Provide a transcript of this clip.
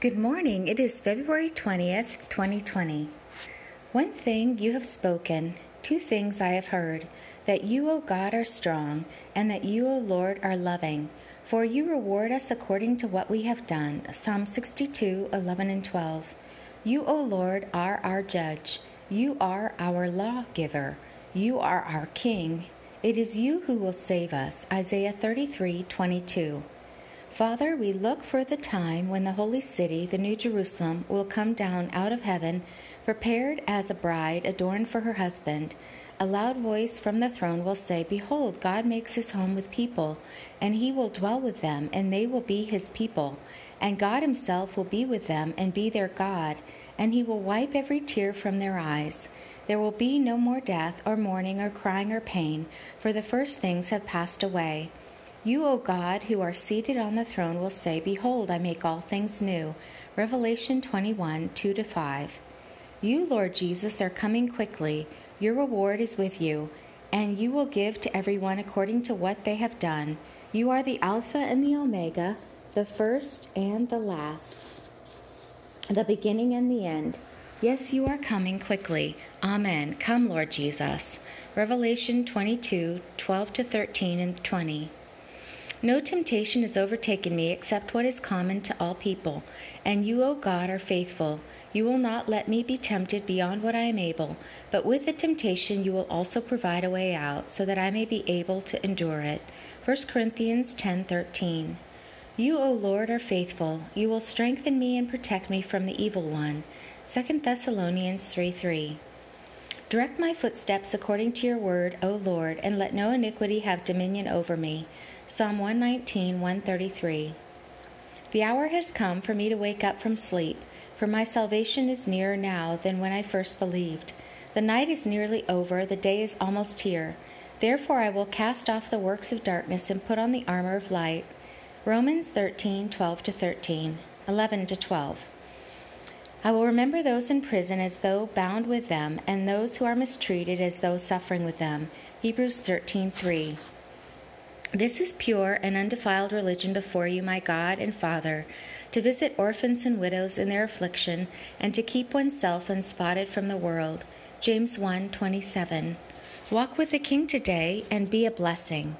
Good morning. It is February 20th, 2020. One thing you have spoken, two things I have heard that you, O God, are strong, and that you, O Lord, are loving. For you reward us according to what we have done. Psalm 62, 11 and 12. You, O Lord, are our judge. You are our lawgiver. You are our king. It is you who will save us. Isaiah 33, 22. Father, we look for the time when the holy city, the New Jerusalem, will come down out of heaven, prepared as a bride adorned for her husband. A loud voice from the throne will say, Behold, God makes his home with people, and he will dwell with them, and they will be his people. And God himself will be with them and be their God, and he will wipe every tear from their eyes. There will be no more death, or mourning, or crying, or pain, for the first things have passed away. You, O God, who are seated on the throne, will say, Behold, I make all things new. Revelation 21 2 5. You, Lord Jesus, are coming quickly. Your reward is with you, and you will give to everyone according to what they have done. You are the Alpha and the Omega, the first and the last, the beginning and the end. Yes, you are coming quickly. Amen. Come, Lord Jesus. Revelation 22 12 13 and 20. No temptation has overtaken me except what is common to all people. And you, O God, are faithful. You will not let me be tempted beyond what I am able, but with the temptation you will also provide a way out, so that I may be able to endure it. 1 Corinthians 10:13. You, O Lord, are faithful. You will strengthen me and protect me from the evil one. 2 Thessalonians 3:3. Direct my footsteps according to your word, O Lord, and let no iniquity have dominion over me. Psalm 119, 133. The hour has come for me to wake up from sleep, for my salvation is nearer now than when I first believed. The night is nearly over, the day is almost here. Therefore I will cast off the works of darkness and put on the armor of light. Romans 13, 12 to 13, 11 to 12. I will remember those in prison as though bound with them, and those who are mistreated as though suffering with them. Hebrews 13, 3. This is pure and undefiled religion before you, my God and Father, to visit orphans and widows in their affliction, and to keep oneself unspotted from the world. James 1 27. Walk with the King today and be a blessing.